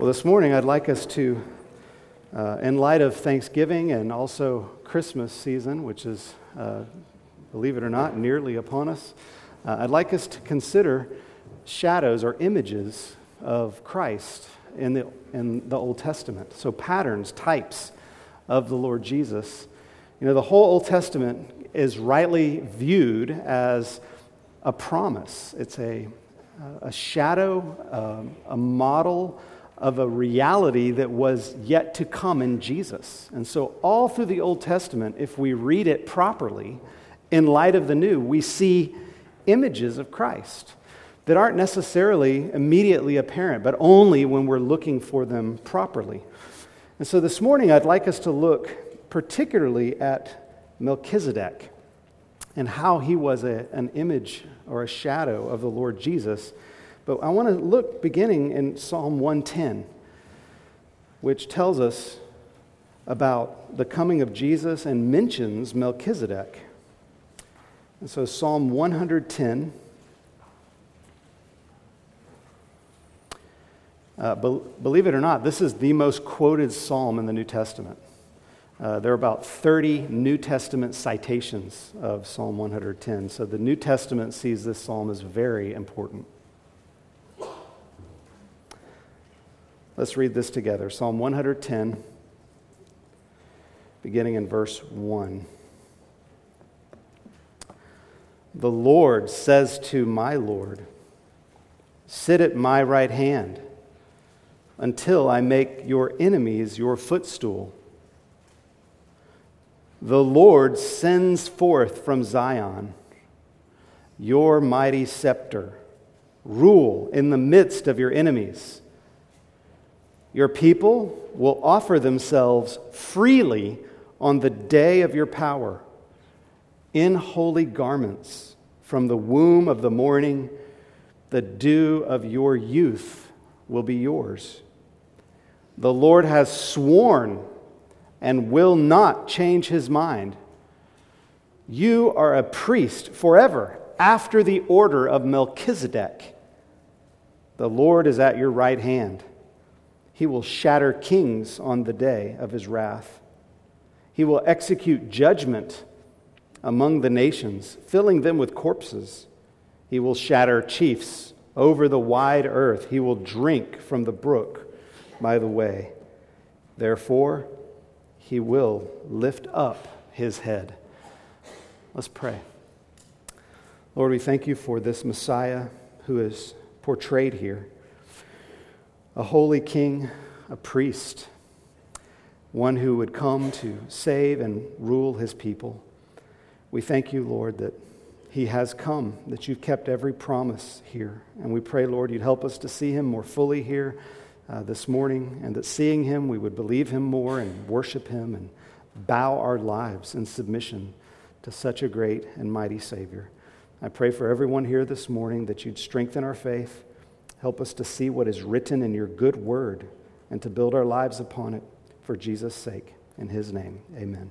Well, this morning I'd like us to, uh, in light of Thanksgiving and also Christmas season, which is, uh, believe it or not, nearly upon us, uh, I'd like us to consider shadows or images of Christ in the, in the Old Testament. So, patterns, types of the Lord Jesus. You know, the whole Old Testament is rightly viewed as a promise, it's a, a shadow, um, a model of a reality that was yet to come in Jesus. And so, all through the Old Testament, if we read it properly, in light of the new, we see images of Christ that aren't necessarily immediately apparent, but only when we're looking for them properly. And so, this morning, I'd like us to look particularly at Melchizedek and how he was a, an image or a shadow of the Lord Jesus. But I want to look beginning in Psalm 110, which tells us about the coming of Jesus and mentions Melchizedek. And so, Psalm 110. Uh, be- believe it or not, this is the most quoted psalm in the New Testament. Uh, there are about 30 New Testament citations of Psalm 110. So the New Testament sees this psalm as very important. Let's read this together Psalm 110, beginning in verse 1. The Lord says to my Lord, Sit at my right hand until I make your enemies your footstool. The Lord sends forth from Zion your mighty scepter. Rule in the midst of your enemies. Your people will offer themselves freely on the day of your power in holy garments from the womb of the morning. The dew of your youth will be yours. The Lord has sworn and will not change his mind. You are a priest forever after the order of Melchizedek. The Lord is at your right hand. He will shatter kings on the day of his wrath. He will execute judgment among the nations, filling them with corpses. He will shatter chiefs over the wide earth. He will drink from the brook by the way. Therefore, he will lift up his head. Let's pray. Lord, we thank you for this Messiah who is portrayed here a holy king, a priest, one who would come to save and rule his people. We thank you, Lord, that he has come, that you've kept every promise here. And we pray, Lord, you'd help us to see him more fully here uh, this morning, and that seeing him, we would believe him more and worship him and bow our lives in submission to such a great and mighty Savior. I pray for everyone here this morning that you'd strengthen our faith Help us to see what is written in your good word and to build our lives upon it for Jesus' sake. In his name, amen.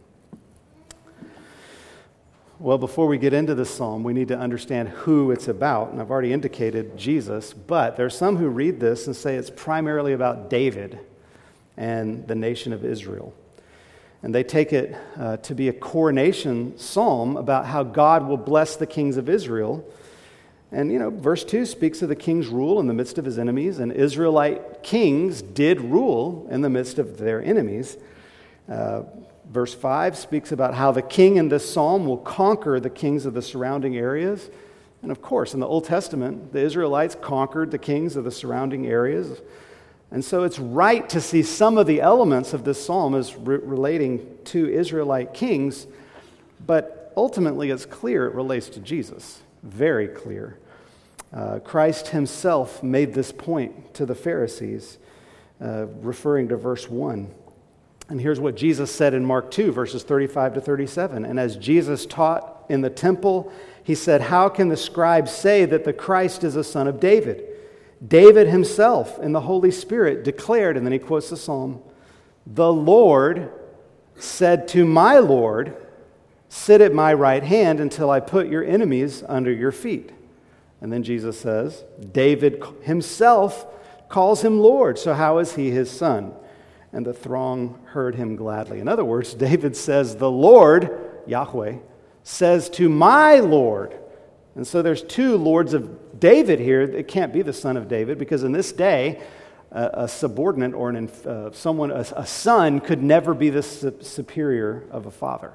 Well, before we get into this psalm, we need to understand who it's about. And I've already indicated Jesus, but there are some who read this and say it's primarily about David and the nation of Israel. And they take it uh, to be a coronation psalm about how God will bless the kings of Israel and, you know, verse 2 speaks of the king's rule in the midst of his enemies, and Israelite kings did rule in the midst of their enemies. Uh, verse 5 speaks about how the king in this psalm will conquer the kings of the surrounding areas. And of course, in the Old Testament, the Israelites conquered the kings of the surrounding areas. And so it's right to see some of the elements of this psalm as re- relating to Israelite kings, but ultimately it's clear it relates to Jesus very clear. Uh, Christ himself made this point to the Pharisees, uh, referring to verse 1. And here's what Jesus said in Mark 2, verses 35 to 37. And as Jesus taught in the temple, he said, How can the scribes say that the Christ is a son of David? David himself in the Holy Spirit declared, and then he quotes the psalm, The Lord said to my Lord, Sit at my right hand until I put your enemies under your feet. And then Jesus says, David himself calls him Lord. So, how is he his son? And the throng heard him gladly. In other words, David says, The Lord, Yahweh, says to my Lord. And so there's two lords of David here. It can't be the son of David because in this day, a, a subordinate or an, uh, someone, a, a, son, could never be the su- superior of a father.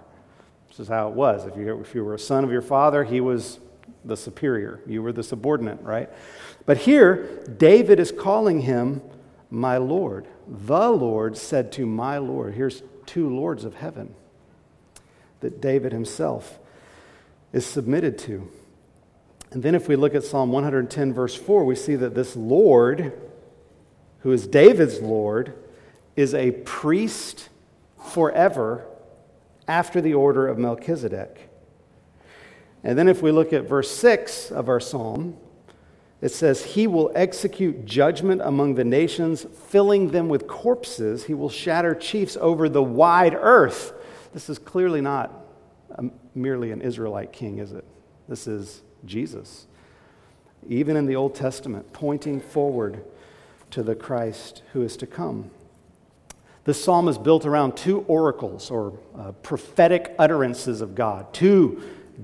This is how it was. If you, if you were a son of your father, he was the superior. You were the subordinate, right? But here, David is calling him my Lord. The Lord said to my Lord. Here's two lords of heaven that David himself is submitted to. And then, if we look at Psalm 110, verse 4, we see that this Lord, who is David's Lord, is a priest forever after the order of Melchizedek. And then, if we look at verse 6 of our psalm, it says, He will execute judgment among the nations, filling them with corpses. He will shatter chiefs over the wide earth. This is clearly not a, merely an Israelite king, is it? This is Jesus. Even in the Old Testament, pointing forward to the Christ who is to come. This psalm is built around two oracles or uh, prophetic utterances of God, two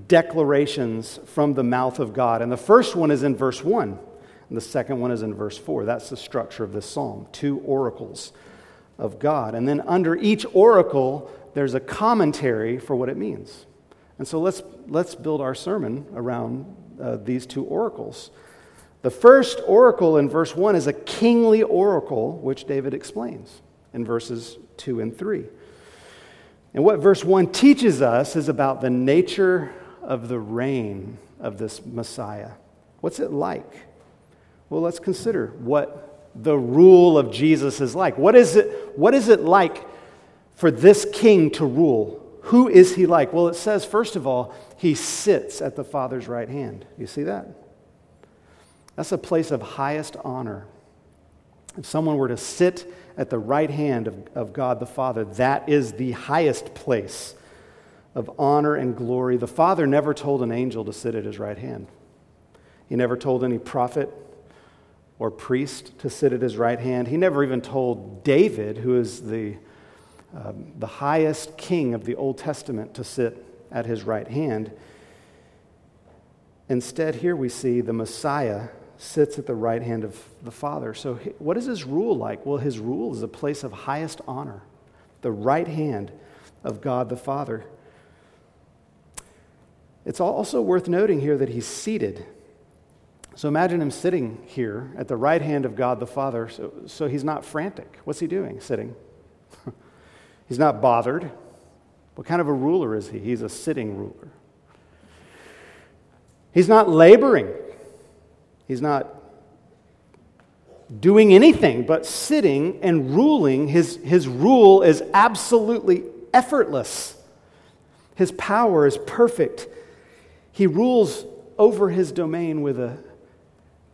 declarations from the mouth of God. And the first one is in verse 1, and the second one is in verse 4. That's the structure of this psalm two oracles of God. And then under each oracle, there's a commentary for what it means. And so let's, let's build our sermon around uh, these two oracles. The first oracle in verse 1 is a kingly oracle, which David explains in verses 2 and 3. And what verse 1 teaches us is about the nature of the reign of this Messiah. What's it like? Well, let's consider what the rule of Jesus is like. What is it, what is it like for this king to rule? Who is he like? Well, it says, first of all, he sits at the Father's right hand. You see that? That's a place of highest honor. If someone were to sit at the right hand of, of God the Father, that is the highest place of honor and glory. The Father never told an angel to sit at his right hand, he never told any prophet or priest to sit at his right hand. He never even told David, who is the, uh, the highest king of the Old Testament, to sit at his right hand. Instead, here we see the Messiah sits at the right hand of the Father. So, what is his rule like? Well, his rule is a place of highest honor, the right hand of God the Father. It's also worth noting here that he's seated. So imagine him sitting here at the right hand of God the Father. So, so he's not frantic. What's he doing? Sitting. he's not bothered. What kind of a ruler is he? He's a sitting ruler. He's not laboring. He's not doing anything but sitting and ruling. His, his rule is absolutely effortless. His power is perfect. He rules over his domain with a,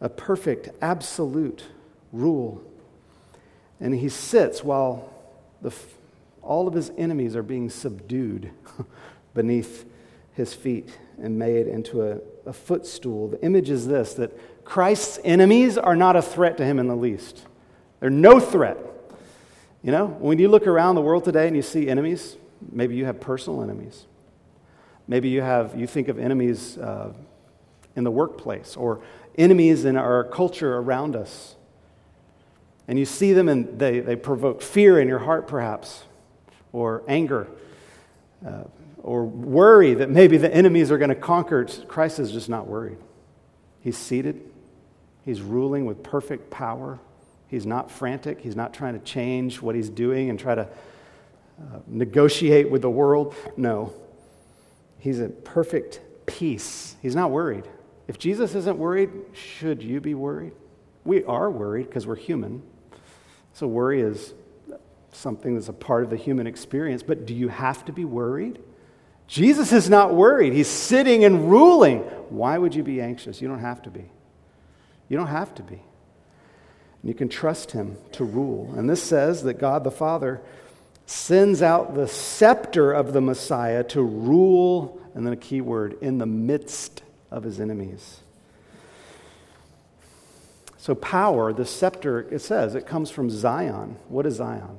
a perfect, absolute rule. And he sits while the, all of his enemies are being subdued beneath his feet and made into a, a footstool. The image is this that Christ's enemies are not a threat to him in the least. They're no threat. You know, when you look around the world today and you see enemies, maybe you have personal enemies. Maybe you have, you think of enemies uh, in the workplace or enemies in our culture around us. And you see them and they, they provoke fear in your heart, perhaps, or anger, uh, or worry that maybe the enemies are going to conquer. Christ is just not worried. He's seated, he's ruling with perfect power. He's not frantic, he's not trying to change what he's doing and try to uh, negotiate with the world. No, He's at perfect peace. He's not worried. If Jesus isn't worried, should you be worried? We are worried because we're human. So, worry is something that's a part of the human experience. But do you have to be worried? Jesus is not worried. He's sitting and ruling. Why would you be anxious? You don't have to be. You don't have to be. You can trust him to rule. And this says that God the Father sends out the scepter of the Messiah to rule, and then a key word, in the midst of his enemies. So, power, the scepter, it says, it comes from Zion. What is Zion?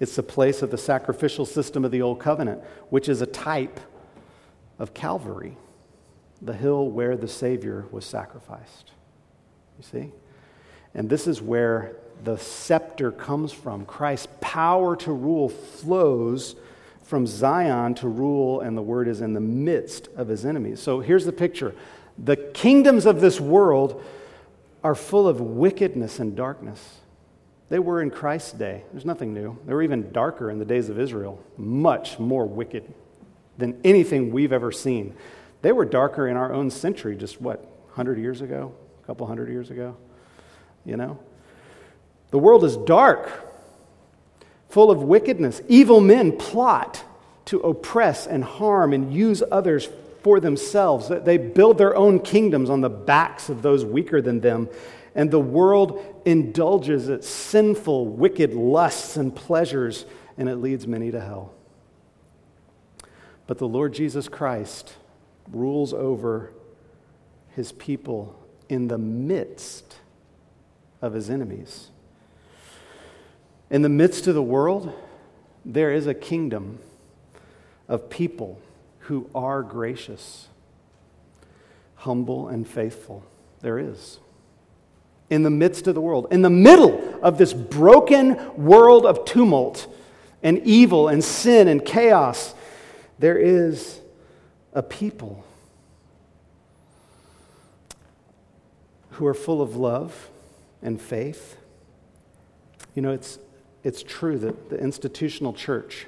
It's the place of the sacrificial system of the Old Covenant, which is a type of Calvary, the hill where the Savior was sacrificed. You see? And this is where the scepter comes from. Christ's power to rule flows from Zion to rule, and the word is in the midst of his enemies. So here's the picture the kingdoms of this world are full of wickedness and darkness. They were in Christ's day. There's nothing new. They were even darker in the days of Israel, much more wicked than anything we've ever seen. They were darker in our own century, just what, 100 years ago? A couple hundred years ago? You know? The world is dark, full of wickedness. Evil men plot to oppress and harm and use others for themselves. They build their own kingdoms on the backs of those weaker than them. And the world indulges its sinful, wicked lusts and pleasures, and it leads many to hell. But the Lord Jesus Christ rules over his people in the midst of his enemies. In the midst of the world, there is a kingdom of people who are gracious, humble, and faithful. There is. In the midst of the world, in the middle of this broken world of tumult and evil and sin and chaos, there is a people who are full of love and faith. You know, it's, it's true that the institutional church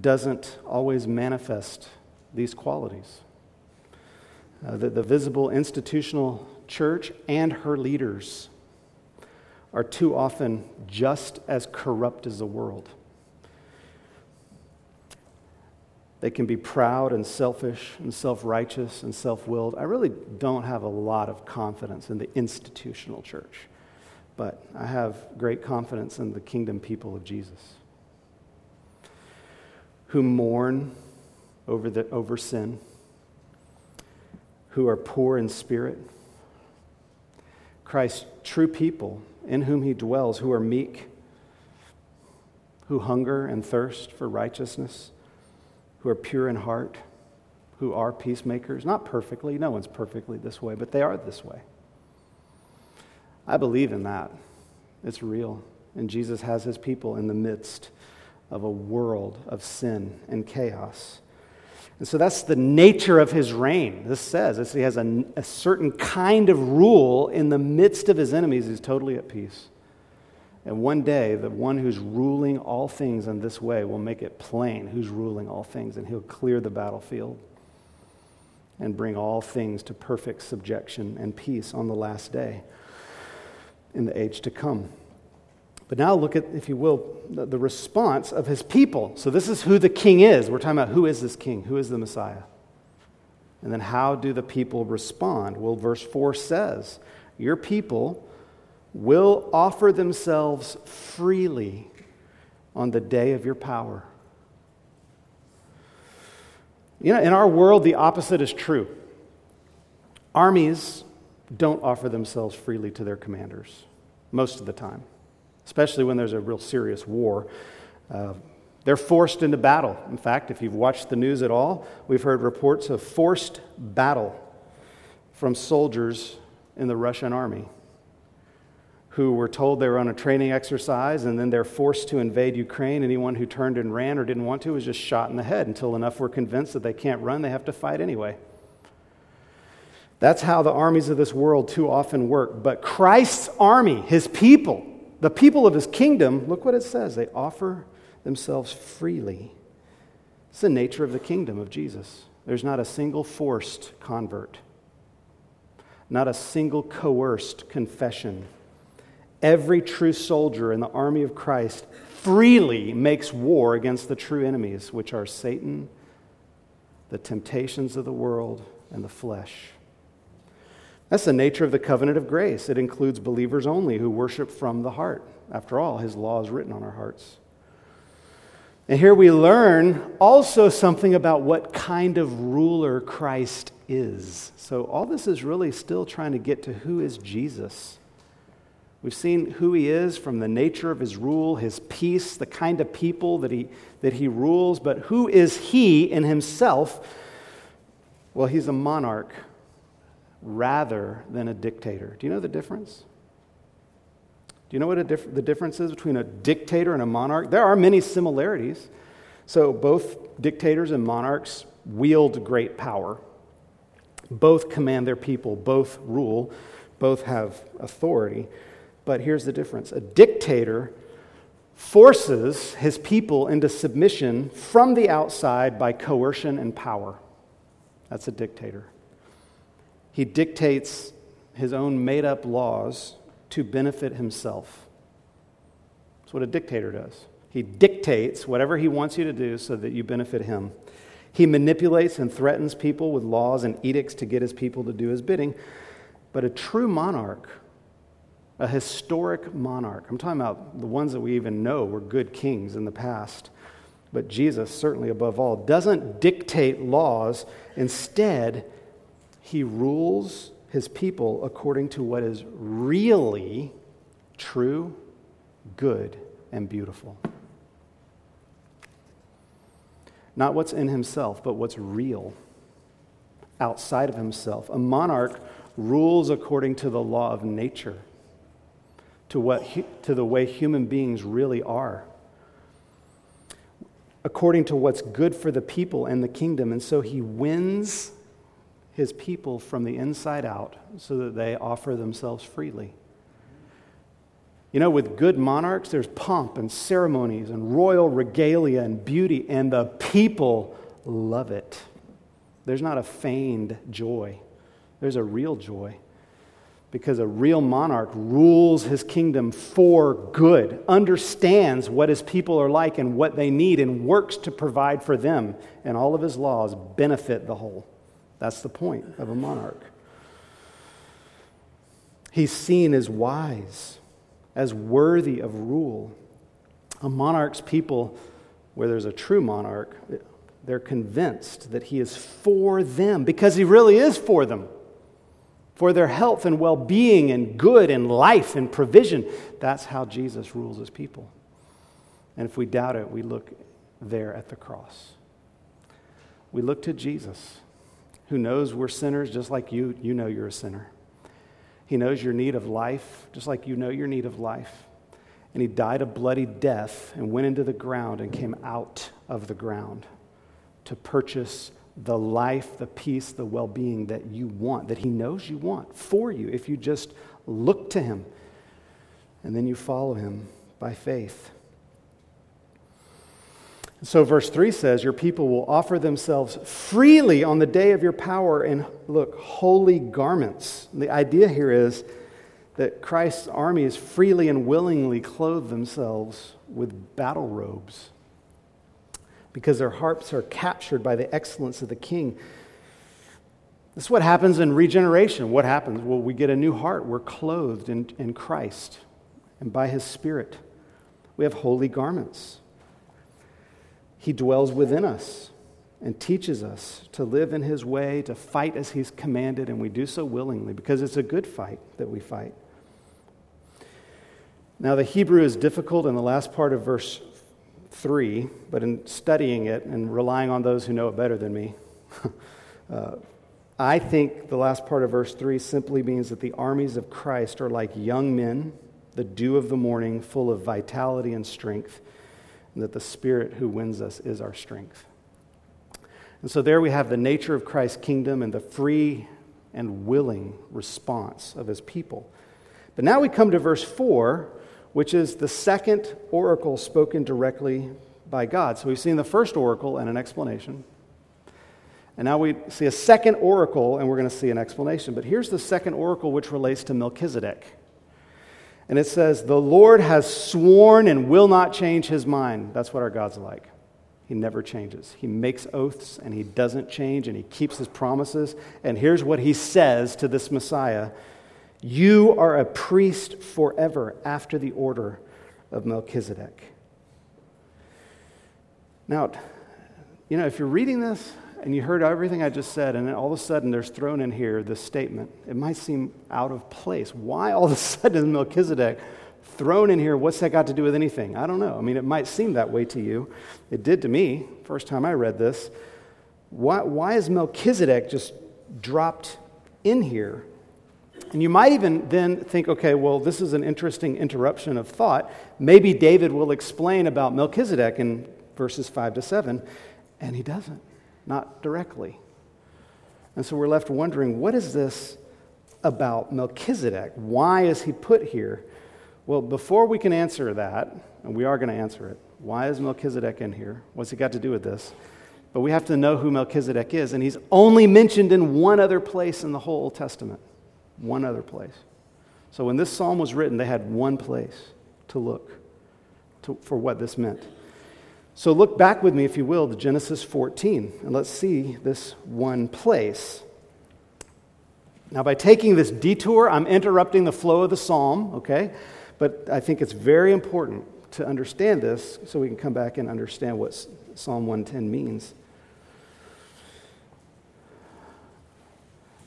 doesn't always manifest these qualities. Uh, the, the visible institutional church and her leaders are too often just as corrupt as the world. They can be proud and selfish and self righteous and self willed. I really don't have a lot of confidence in the institutional church, but I have great confidence in the kingdom people of Jesus who mourn over, the, over sin, who are poor in spirit. Christ's true people in whom he dwells, who are meek, who hunger and thirst for righteousness, who are pure in heart, who are peacemakers. Not perfectly, no one's perfectly this way, but they are this way. I believe in that. It's real. And Jesus has his people in the midst of a world of sin and chaos. And so that's the nature of his reign. This says he has a, a, certain kind of rule in the midst of his enemies. He's totally at peace. And one day, the one who's ruling all things in this way will make it plain who's ruling all things, and he'll clear the battlefield and bring all things to perfect subjection and peace on the last day in the age to come. But now look at, if you will, the, response of his people. So this is who the king is. We're talking about who is this king? Who is the Messiah? And then how do the people respond? Well, verse 4 says, Your people will offer themselves freely on the day of your power. You know, in our world, the opposite is true. Armies don't offer themselves freely to their commanders most of the time especially when there's a real serious war. Uh, they're forced into battle. In fact, if you've watched the news at all, we've heard reports of forced battle from soldiers in the Russian army who were told they were on a training exercise and then they're forced to invade Ukraine. Anyone who turned and ran or didn't want to was just shot in the head until enough were convinced that they can't run, they have to fight anyway. That's how the armies of this world too often work. But Christ's army, his people, the people of his kingdom, look what it says, they offer themselves freely. It's the nature of the kingdom of Jesus. There's not a single forced convert, not a single coerced confession. Every true soldier in the army of Christ freely makes war against the true enemies, which are Satan, the temptations of the world, and the flesh. That's the nature of the covenant of grace. It includes believers only who worship from the heart. After all, his law is written on our hearts. And here we learn also something about what kind of ruler Christ is. So, all this is really still trying to get to who is Jesus. We've seen who he is from the nature of his rule, his peace, the kind of people that he, that he rules, but who is he in himself? Well, he's a monarch rather than a dictator. Do you know the difference? Do you know what dif- the difference is between a dictator and a monarch? There are many similarities. So, both dictators and monarchs wield great power. Both command their people, both rule, both have authority. But here's the difference a dictator forces his people into submission from the outside by coercion and power. That's a dictator. He dictates his own made up laws to benefit himself. That's what a dictator does. He dictates whatever he wants you to do so that you benefit him. He manipulates and threatens people with laws and edicts to get his people to do his bidding. But a true monarch a historic monarch. I'm talking about the ones that we even know were good kings in the past. But Jesus, certainly above all, doesn't dictate laws. Instead, he rules his people according to what is really true, good, and beautiful. Not what's in himself, but what's real outside of himself. A monarch rules according to the law of nature to, what, to the way human beings really are, according to what's good for the people and the kingdom. And so he wins his people from the inside out so that they offer themselves freely. You know, with good monarchs, there's pomp and ceremonies and royal regalia and beauty, and the people love it. There's not a feigned joy, there's a real joy because a real monarch rules his kingdom for good, understands what his people are like and what they need, and works to provide for them. And all of his laws benefit the whole. That's the point of a monarch. He's seen as wise, as worthy of rule. A monarch's people, where there's a true monarch, they're convinced that he is for them because he really is for them for their health and well being and good and life and provision. That's how Jesus rules his people. And if we doubt it, we look there at the cross. We look to Jesus, who knows we're sinners just like you, you know you're a sinner. He knows your need of life just like you know your need of life. And he died a bloody death and went into the ground and came out of the ground to purchase the life, the peace, the well being that you want, that He knows you want for you if you just look to Him and then you follow Him by faith. So, verse 3 says, Your people will offer themselves freely on the day of your power in, look, holy garments. The idea here is that Christ's armies freely and willingly clothe themselves with battle robes because their hearts are captured by the excellence of the king. This is what happens in regeneration. What happens? Well, we get a new heart. We're clothed in, in Christ and by his Spirit. We have holy garments. He dwells within us and teaches us to live in his way, to fight as he's commanded, and we do so willingly because it's a good fight that we fight. Now, the Hebrew is difficult in the last part of verse 3, but in studying it and relying on those who know it better than me, uh, I think the last part of verse 3 simply means that the armies of Christ are like young men, the dew of the morning, full of vitality and strength, and that the Spirit who wins us is our strength. And so there we have the nature of Christ's kingdom and the free and willing response of his people. But now we come to verse 4 which is the second oracle spoken directly by God. So we've seen the first oracle and an explanation. And now we see a second oracle, and we're going to see an explanation. But here's the second oracle, which relates to Melchizedek. And it says, The Lord has sworn and will not change his mind. That's what our God's like. He never changes. He makes oaths and he doesn't change and he keeps his promises. And here's what he says to this Messiah you are a priest forever after the order of Melchizedek. Now, you know, if you're reading this and you heard everything I just said, and then all of a sudden there's thrown in here this statement, it might seem out of place. Why all of a sudden Melchizedek thrown in here? What's that got to do with anything? I don't know. I mean, it might seem that way to you. It did to me, first time I read this. Why, why is Melchizedek just dropped in here? And you might even then think, okay, well, this is an interesting interruption of thought. Maybe David will explain about Melchizedek in verses 5 to 7, and he doesn't not directly. And so we're left wondering what is this about Melchizedek? Why is he put here? Well, before we can answer that, and we are going to answer it, why is Melchizedek in here? What's he got to do with this? But we have to know who Melchizedek is, and he's only mentioned in one other place in the whole Old Testament. One other place. So when this psalm was written, they had one place to look to, for what this meant. So look back with me, if you will, to Genesis 14, and let's see this one place. Now, by taking this detour, I'm interrupting the flow of the psalm, okay? But I think it's very important to understand this so we can come back and understand what Psalm 110 means.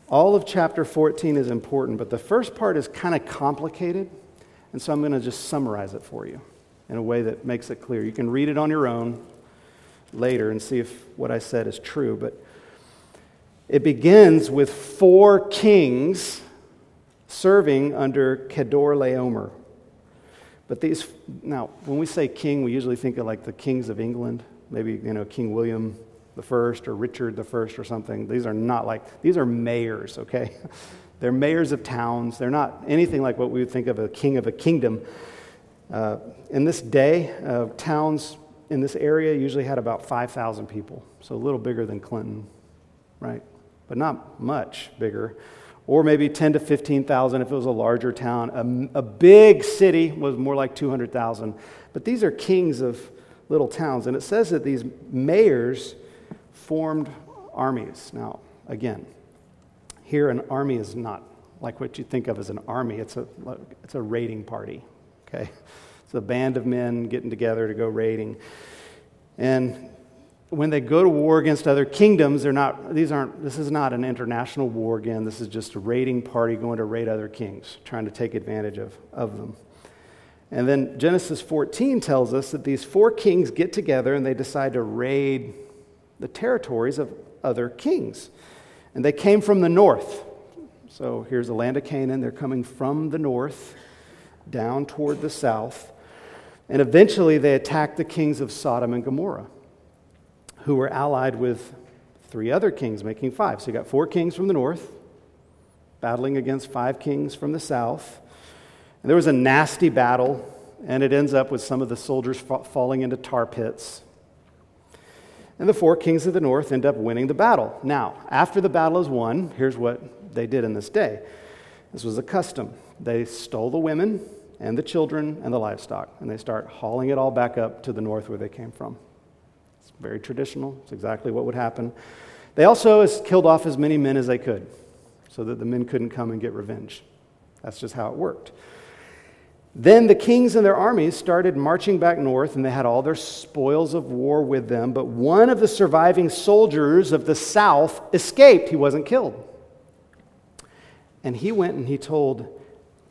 All of chapter 14 is important, but the first part is kind of complicated, and so I'm going to just summarize it for you in a way that makes it clear. You can read it on your own later and see if what I said is true, but it begins with four kings serving under Chedorlaomer. But these, now, when we say king, we usually think of like the kings of England, maybe, you know, King William the First or Richard the First or something. These are not like, these are mayors, okay? They're mayors of towns. They're not anything like what we would think of a king of a kingdom. Uh, in this day, uh, towns in this area usually had about 5,000 people, so a little bigger than Clinton, right? But not much bigger. Or maybe 10 to 15,000 if it was a larger town. A, a big city was more like 200,000. But these are kings of little towns. And it says that these mayors formed armies. Now, again, here an army is not like what you think of as an army, it's a, it's a raiding party, okay? It's a band of men getting together to go raiding. And when they go to war against other kingdoms, they're not, these aren't, this is not an international war again. This is just a raiding party going to raid other kings, trying to take advantage of, of them. And then Genesis 14 tells us that these four kings get together and they decide to raid the territories of other kings. And they came from the north. So here's the land of Canaan. They're coming from the north down toward the south. And eventually they attacked the kings of Sodom and Gomorrah, who were allied with three other kings, making five. So you got four kings from the north battling against five kings from the south. And there was a nasty battle, and it ends up with some of the soldiers fa- falling into tar pits. And the four kings of the north end up winning the battle. Now, after the battle is won, here's what they did in this day. This was a custom. They stole the women and the children and the livestock, and they start hauling it all back up to the north where they came from. It's very traditional. It's exactly what would happen. They also killed off as many men as they could so that the men couldn't come and get revenge. That's just how it worked. Then the kings and their armies started marching back north, and they had all their spoils of war with them. But one of the surviving soldiers of the south escaped. He wasn't killed. And he went and he told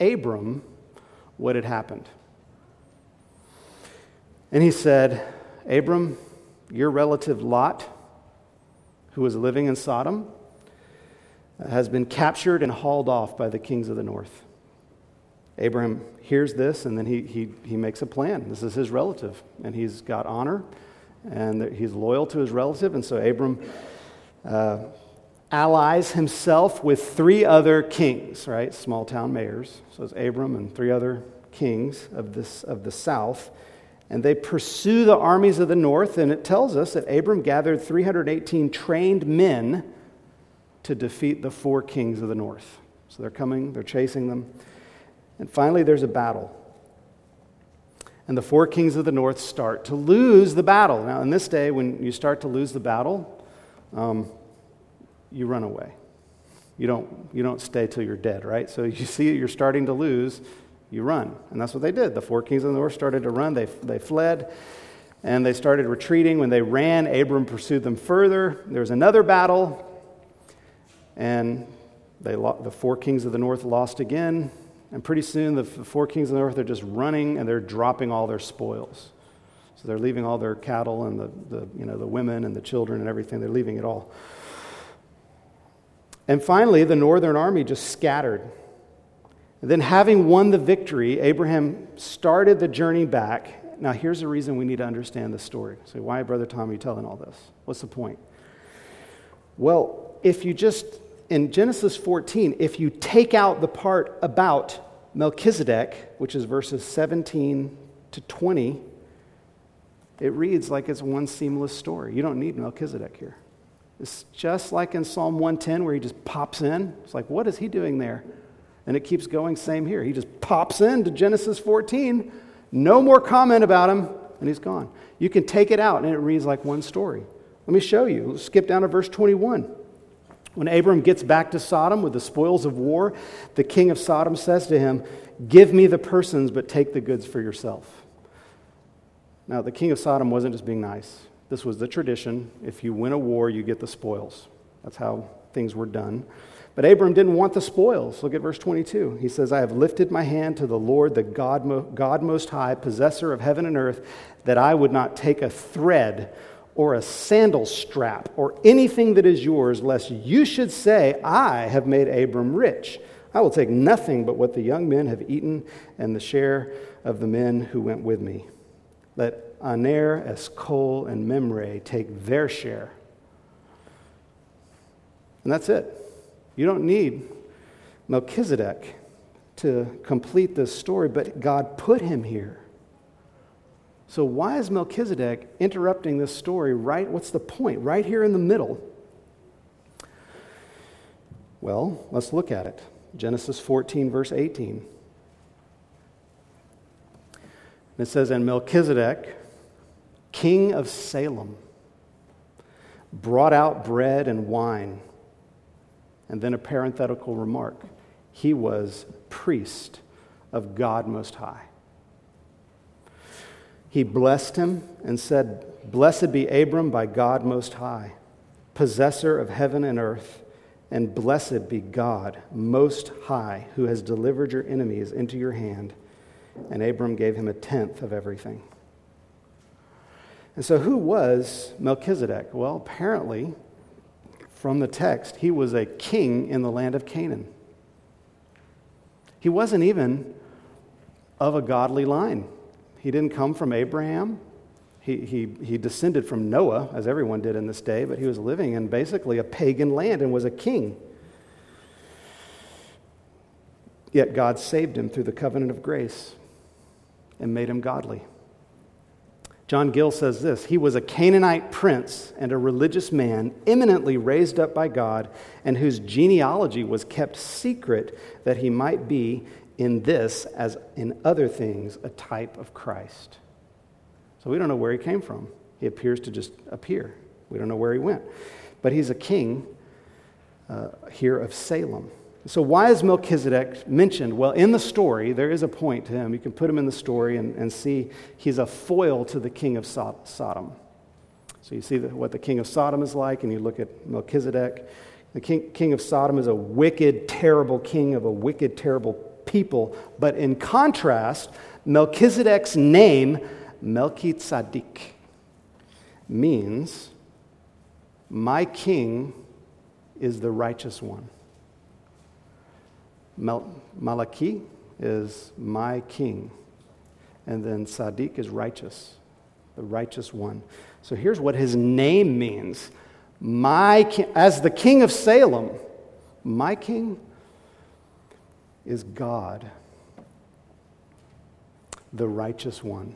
Abram what had happened. And he said, Abram, your relative Lot, who was living in Sodom, has been captured and hauled off by the kings of the north. Abraham hears this and then he, he, he makes a plan. This is his relative, and he's got honor and he's loyal to his relative. And so Abram uh, allies himself with three other kings, right? Small town mayors. So it's Abram and three other kings of, this, of the south. And they pursue the armies of the north, and it tells us that Abram gathered 318 trained men to defeat the four kings of the north. So they're coming, they're chasing them. And finally, there's a battle. And the four kings of the north start to lose the battle. Now, in this day, when you start to lose the battle, um, you run away. You don't, you don't stay till you're dead, right? So you see you're starting to lose, you run. And that's what they did. The four kings of the north started to run, they, they fled. and they started retreating. When they ran, Abram pursued them further. There was another battle, and they, the four kings of the north lost again. And pretty soon, the four kings of the north are just running and they're dropping all their spoils. So they're leaving all their cattle and the, the, you know, the women and the children and everything. They're leaving it all. And finally, the northern army just scattered. And then, having won the victory, Abraham started the journey back. Now, here's the reason we need to understand the story. So, why, Brother Tom, are you telling all this? What's the point? Well, if you just, in Genesis 14, if you take out the part about Melchizedek, which is verses 17 to 20, it reads like it's one seamless story. You don't need Melchizedek here. It's just like in Psalm 110 where he just pops in. It's like, what is he doing there? And it keeps going, same here. He just pops into Genesis 14, no more comment about him, and he's gone. You can take it out, and it reads like one story. Let me show you. Let's skip down to verse 21. When Abram gets back to Sodom with the spoils of war, the king of Sodom says to him, Give me the persons, but take the goods for yourself. Now, the king of Sodom wasn't just being nice. This was the tradition. If you win a war, you get the spoils. That's how things were done. But Abram didn't want the spoils. Look at verse 22. He says, I have lifted my hand to the Lord, the God, God Most High, possessor of heaven and earth, that I would not take a thread or a sandal strap or anything that is yours, lest you should say, I have made Abram rich. I will take nothing but what the young men have eaten and the share of the men who went with me. Let Aner, Eshcol, and Mamre take their share. And that's it. You don't need Melchizedek to complete this story, but God put him here. So, why is Melchizedek interrupting this story right? What's the point? Right here in the middle. Well, let's look at it. Genesis 14, verse 18. it says, And Melchizedek, king of Salem, brought out bread and wine. And then a parenthetical remark he was priest of God Most High. He blessed him and said, Blessed be Abram by God Most High, possessor of heaven and earth, and blessed be God Most High, who has delivered your enemies into your hand. And Abram gave him a tenth of everything. And so, who was Melchizedek? Well, apparently, from the text, he was a king in the land of Canaan. He wasn't even of a godly line. He didn't come from Abraham. He, he, he descended from Noah, as everyone did in this day, but he was living in basically a pagan land and was a king. Yet God saved him through the covenant of grace and made him godly. John Gill says this He was a Canaanite prince and a religious man, eminently raised up by God, and whose genealogy was kept secret that he might be in this, as in other things, a type of Christ. So we don't know where he came from. He appears to just appear. We don't know where he went. But he's a king uh, here of Salem. So, why is Melchizedek mentioned? Well, in the story, there is a point to him. You can put him in the story and, and see he's a foil to the king of Sodom. So, you see the, what the king of Sodom is like, and you look at Melchizedek. The king, king of Sodom is a wicked, terrible king of a wicked, terrible people. But in contrast, Melchizedek's name, Melchizedek, means my king is the righteous one. Malachi is my king. And then Sadiq is righteous, the righteous one. So here's what his name means. My as the king of Salem, my king is God, the righteous one,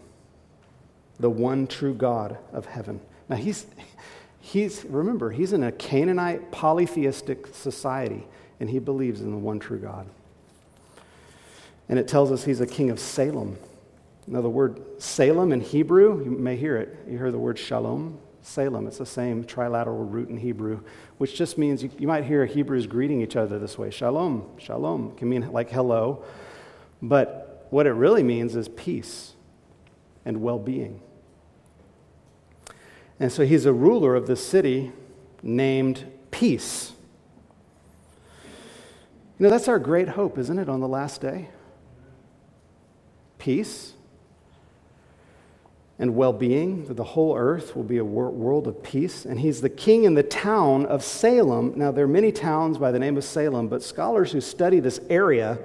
the one true God of heaven. Now he's he's remember, he's in a Canaanite polytheistic society and he believes in the one true God. And it tells us he's a king of Salem. Now, the word Salem in Hebrew, you may hear it. You hear the word shalom, Salem. It's the same trilateral root in Hebrew, which just means you, you might hear Hebrews greeting each other this way shalom, shalom, can mean like hello. But what it really means is peace and well being. And so he's a ruler of this city named Peace. You know, that's our great hope, isn't it, on the last day? Peace and well being, that the whole earth will be a world of peace. And he's the king in the town of Salem. Now, there are many towns by the name of Salem, but scholars who study this area,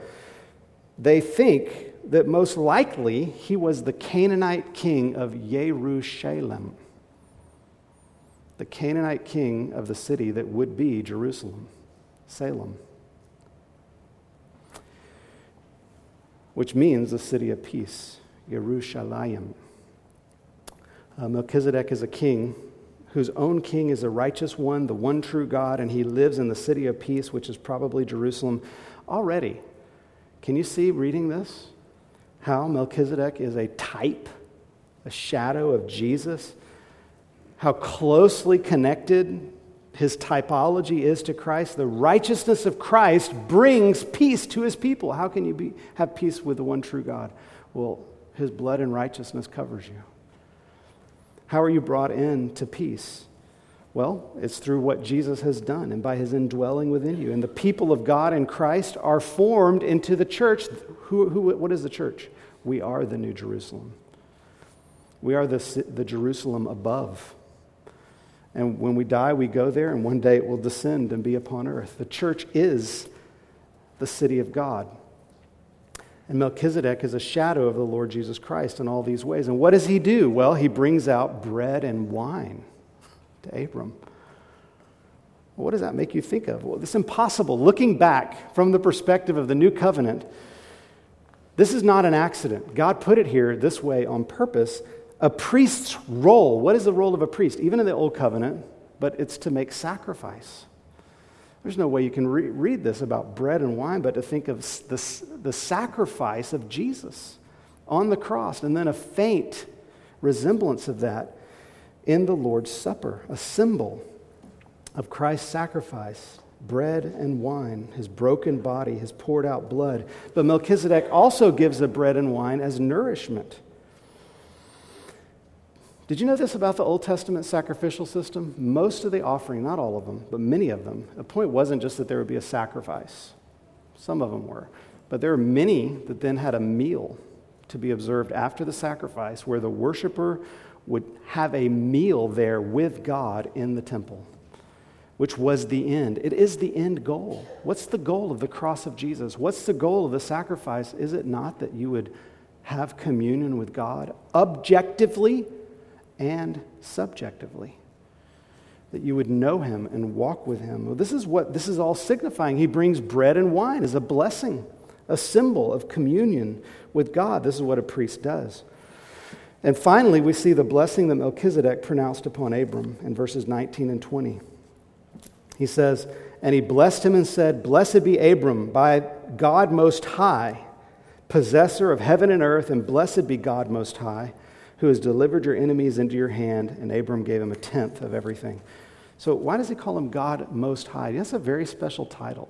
they think that most likely he was the Canaanite king of Jerusalem, the Canaanite king of the city that would be Jerusalem, Salem. which means the city of peace, Yerushalayim. Uh, Melchizedek is a king whose own king is a righteous one, the one true God, and he lives in the city of peace, which is probably Jerusalem. Already, can you see reading this? How Melchizedek is a type, a shadow of Jesus? How closely connected his typology is to Christ. The righteousness of Christ brings peace to his people. How can you be, have peace with the one true God? Well, his blood and righteousness covers you. How are you brought in to peace? Well, it's through what Jesus has done and by his indwelling within you. And the people of God in Christ are formed into the church. Who, who, what is the church? We are the New Jerusalem. We are the, the Jerusalem above. And when we die, we go there, and one day it will descend and be upon earth. The church is the city of God. And Melchizedek is a shadow of the Lord Jesus Christ in all these ways. And what does he do? Well, he brings out bread and wine to Abram. What does that make you think of? Well, it's impossible. Looking back from the perspective of the new covenant, this is not an accident. God put it here this way on purpose a priest's role. What is the role of a priest? Even in the Old Covenant, but it's to make sacrifice. There's no way you can re- read this about bread and wine, but to think of the, the sacrifice of Jesus on the cross, and then a faint resemblance of that in the Lord's Supper, a symbol of Christ's sacrifice bread and wine, his broken body, his poured out blood. But Melchizedek also gives the bread and wine as nourishment. Did you know this about the Old Testament sacrificial system? Most of the offering, not all of them, but many of them, the point wasn't just that there would be a sacrifice. Some of them were. But there are many that then had a meal to be observed after the sacrifice where the worshiper would have a meal there with God in the temple, which was the end. It is the end goal. What's the goal of the cross of Jesus? What's the goal of the sacrifice? Is it not that you would have communion with God objectively? And subjectively. That you would know him and walk with him. Well, this is what this is all signifying. He brings bread and wine as a blessing, a symbol of communion with God. This is what a priest does. And finally, we see the blessing that Melchizedek pronounced upon Abram in verses 19 and 20. He says, And he blessed him and said, Blessed be Abram by God Most High, possessor of heaven and earth, and blessed be God Most High who has delivered your enemies into your hand, and Abram gave him a tenth of everything. So, why does he call him God Most High? That's a very special title.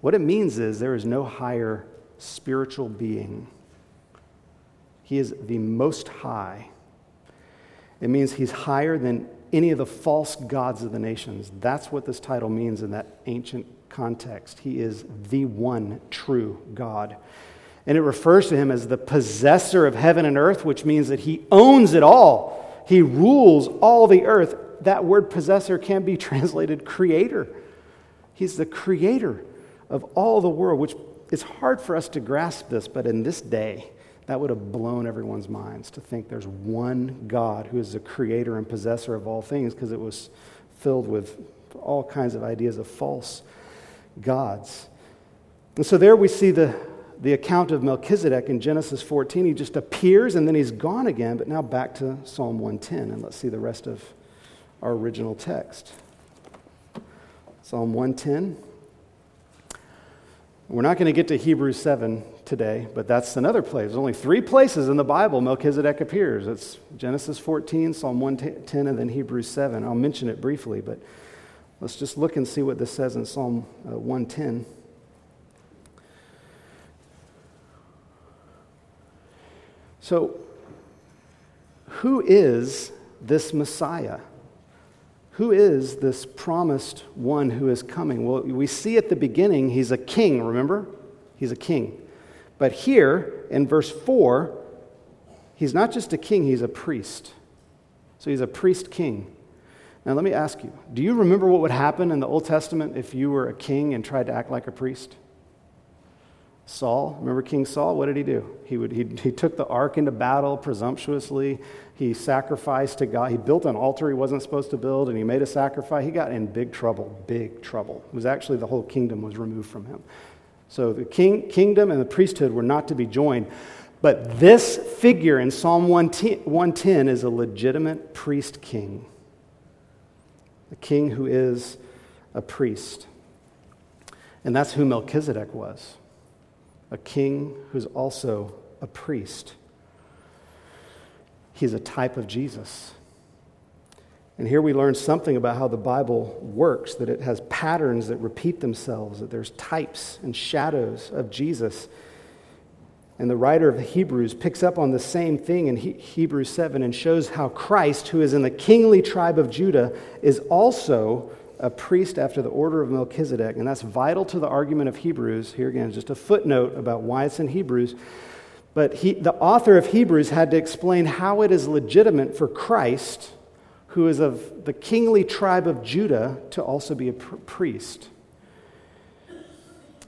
What it means is there is no higher spiritual being. He is the Most High. It means he's higher than any of the false gods of the nations. That's what this title means in that ancient context. He is the one true God. And it refers to him as the possessor of heaven and earth, which means that he owns it all. He rules all the earth. That word possessor can be translated creator. He's the creator of all the world, which it's hard for us to grasp this, but in this day, that would have blown everyone's minds to think there's one God who is the creator and possessor of all things because it was filled with all kinds of ideas of false gods. And so there we see the the account of Melchizedek in Genesis 14. He just appears and then he's gone again. But now back to Psalm 110, and let's see the rest of our original text. Psalm 110. We're not going to get to Hebrews 7 today, but that's another place. There's only three places in the Bible Melchizedek appears. It's Genesis 14, Psalm 110, and then Hebrews 7. I'll mention it briefly, but let's just look and see what this says in Psalm uh, 110. So, who is this Messiah? who is this promised one who is coming? Well, we see at the beginning he's a king, remember? He's a king. But here in verse 4, he's not just a king, he's a priest. So he's a priest king. Now, let me ask you do you remember what would happen in the Old Testament if you were a king and tried to act like a priest? Saul, remember King Saul? What did he do? He, would, he, he took the ark into battle presumptuously. He sacrificed to God. He built an altar he wasn't supposed to build, and he made a sacrifice. He got in big trouble, big trouble. It was actually the whole kingdom was removed from him. So the king, kingdom and the priesthood were not to be joined. But this figure in Psalm 110 is a legitimate priest king, a king who is a priest. And that's who Melchizedek was a king who's also a priest. He's a type of Jesus. And here we learn something about how the Bible works that it has patterns that repeat themselves, that there's types and shadows of Jesus. And the writer of Hebrews picks up on the same thing in Hebrews 7 and shows how Christ, who is in the kingly tribe of Judah, is also a priest after the order of Melchizedek, and that's vital to the argument of Hebrews. Here again, just a footnote about why it's in Hebrews. But he, the author of Hebrews had to explain how it is legitimate for Christ, who is of the kingly tribe of Judah, to also be a pr- priest,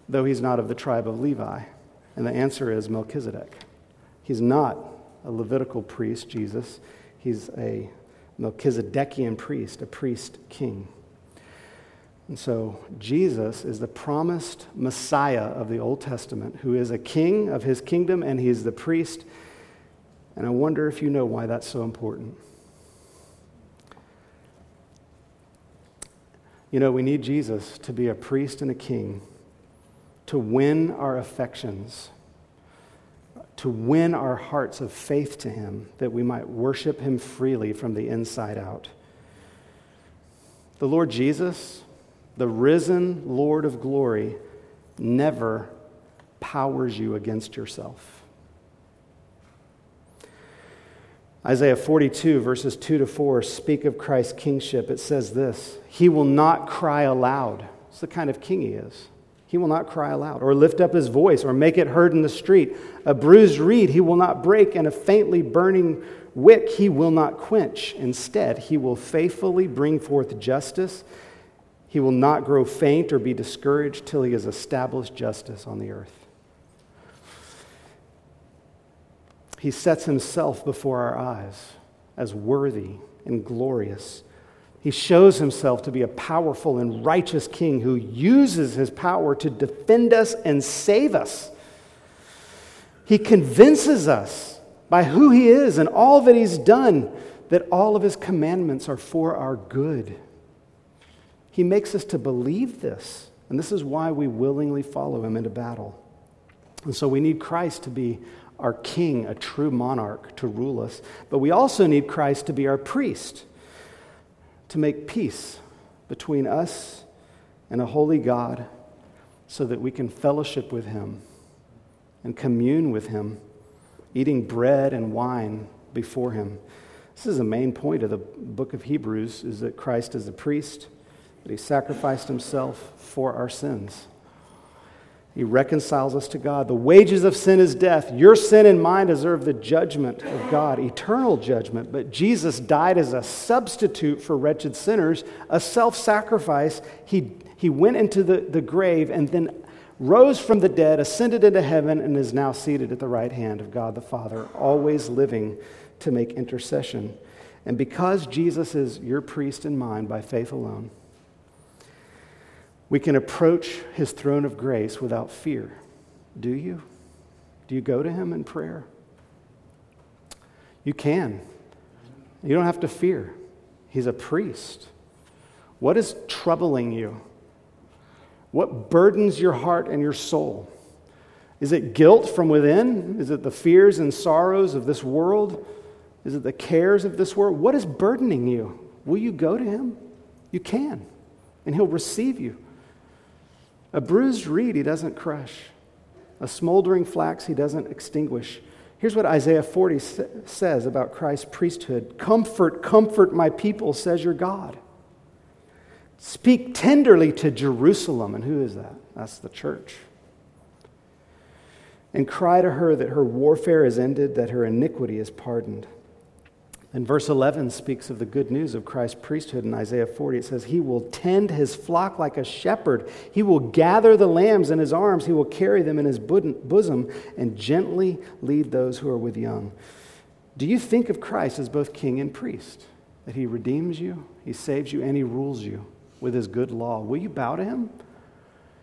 though he's not of the tribe of Levi. And the answer is Melchizedek. He's not a Levitical priest, Jesus. He's a Melchizedekian priest, a priest king. And so Jesus is the promised Messiah of the Old Testament who is a king of his kingdom and he is the priest. And I wonder if you know why that's so important. You know, we need Jesus to be a priest and a king, to win our affections, to win our hearts of faith to him, that we might worship him freely from the inside out. The Lord Jesus, the risen Lord of glory never powers you against yourself. Isaiah 42, verses 2 to 4, speak of Christ's kingship. It says this He will not cry aloud. It's the kind of king he is. He will not cry aloud, or lift up his voice, or make it heard in the street. A bruised reed he will not break, and a faintly burning wick he will not quench. Instead, he will faithfully bring forth justice he will not grow faint or be discouraged till he has established justice on the earth. He sets himself before our eyes as worthy and glorious. He shows himself to be a powerful and righteous king who uses his power to defend us and save us. He convinces us by who he is and all that he's done that all of his commandments are for our good. He makes us to believe this. And this is why we willingly follow him into battle. And so we need Christ to be our king, a true monarch to rule us. But we also need Christ to be our priest, to make peace between us and a holy God so that we can fellowship with him and commune with him, eating bread and wine before him. This is the main point of the book of Hebrews is that Christ is the priest that he sacrificed himself for our sins. He reconciles us to God. The wages of sin is death. Your sin and mine deserve the judgment of God, eternal judgment. But Jesus died as a substitute for wretched sinners, a self sacrifice. He, he went into the, the grave and then rose from the dead, ascended into heaven, and is now seated at the right hand of God the Father, always living to make intercession. And because Jesus is your priest and mine by faith alone, we can approach his throne of grace without fear. Do you? Do you go to him in prayer? You can. You don't have to fear. He's a priest. What is troubling you? What burdens your heart and your soul? Is it guilt from within? Is it the fears and sorrows of this world? Is it the cares of this world? What is burdening you? Will you go to him? You can, and he'll receive you. A bruised reed he doesn't crush, a smoldering flax he doesn't extinguish. Here's what Isaiah 40 says about Christ's priesthood Comfort, comfort my people, says your God. Speak tenderly to Jerusalem. And who is that? That's the church. And cry to her that her warfare is ended, that her iniquity is pardoned. And verse 11 speaks of the good news of Christ's priesthood in Isaiah 40. It says, He will tend his flock like a shepherd. He will gather the lambs in his arms. He will carry them in his bosom and gently lead those who are with young. Do you think of Christ as both king and priest? That he redeems you, he saves you, and he rules you with his good law? Will you bow to him?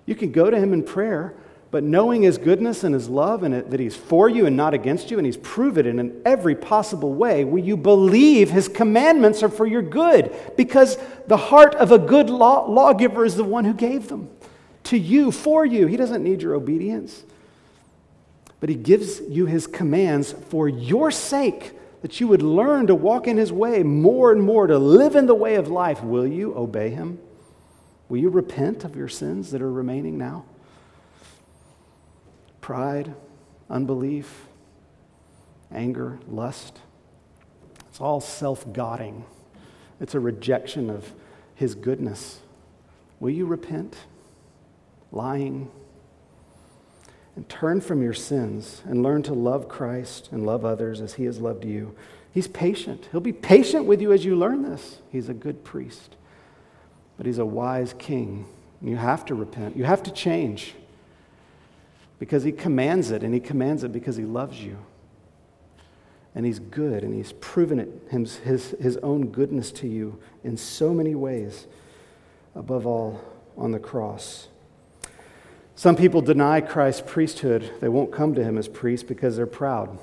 You can go to him in prayer but knowing his goodness and his love and that he's for you and not against you, and he's proven it in every possible way, will you believe his commandments are for your good? Because the heart of a good law- lawgiver is the one who gave them to you, for you. He doesn't need your obedience. But he gives you his commands for your sake, that you would learn to walk in his way more and more, to live in the way of life. Will you obey him? Will you repent of your sins that are remaining now? Pride, unbelief, anger, lust. It's all self godding, it's a rejection of His goodness. Will you repent? Lying? And turn from your sins and learn to love Christ and love others as He has loved you. He's patient. He'll be patient with you as you learn this. He's a good priest, but He's a wise king. You have to repent, you have to change because he commands it, and he commands it because he loves you. And he's good, and he's proven it, his, his, his own goodness to you in so many ways, above all on the cross. Some people deny Christ's priesthood. They won't come to him as priest because they're proud.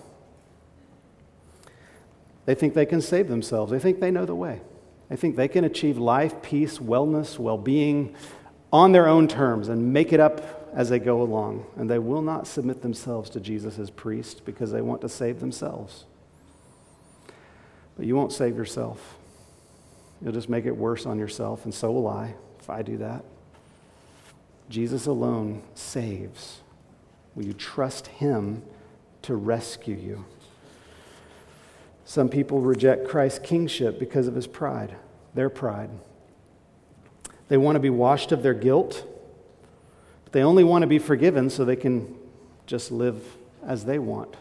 They think they can save themselves. They think they know the way. They think they can achieve life, peace, wellness, well being on their own terms and make it up as they go along, and they will not submit themselves to Jesus as priest because they want to save themselves. But you won't save yourself. You'll just make it worse on yourself, and so will I if I do that. Jesus alone saves. Will you trust Him to rescue you? Some people reject Christ's kingship because of his pride, their pride. They want to be washed of their guilt they only want to be forgiven so they can just live as they want,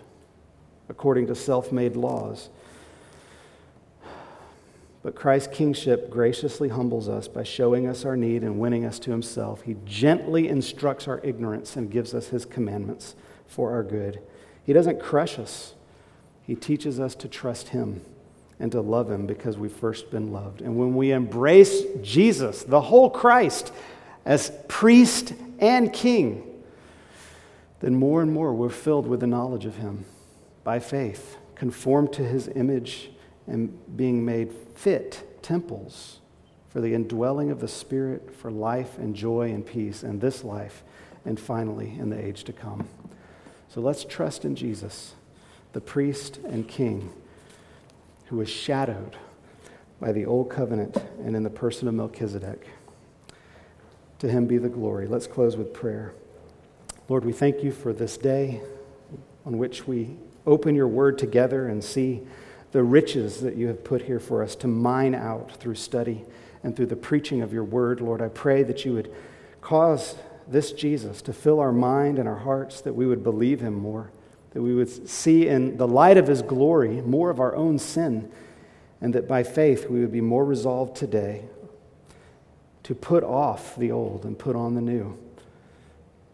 according to self made laws. But Christ's kingship graciously humbles us by showing us our need and winning us to himself. He gently instructs our ignorance and gives us his commandments for our good. He doesn't crush us, he teaches us to trust him and to love him because we've first been loved. And when we embrace Jesus, the whole Christ, as priest and king, then more and more we're filled with the knowledge of him by faith, conformed to his image and being made fit temples for the indwelling of the Spirit, for life and joy and peace in this life, and finally in the age to come. So let's trust in Jesus, the priest and king, who was shadowed by the old covenant and in the person of Melchizedek. To him be the glory. Let's close with prayer. Lord, we thank you for this day on which we open your word together and see the riches that you have put here for us to mine out through study and through the preaching of your word. Lord, I pray that you would cause this Jesus to fill our mind and our hearts, that we would believe him more, that we would see in the light of his glory more of our own sin, and that by faith we would be more resolved today to put off the old and put on the new,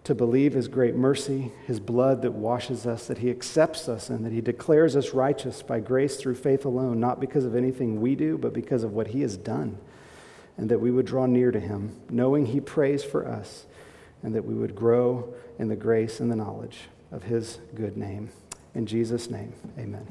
to believe His great mercy, His blood that washes us, that He accepts us, and that He declares us righteous by grace through faith alone, not because of anything we do, but because of what He has done, and that we would draw near to Him, knowing He prays for us, and that we would grow in the grace and the knowledge of His good name. In Jesus' name, amen.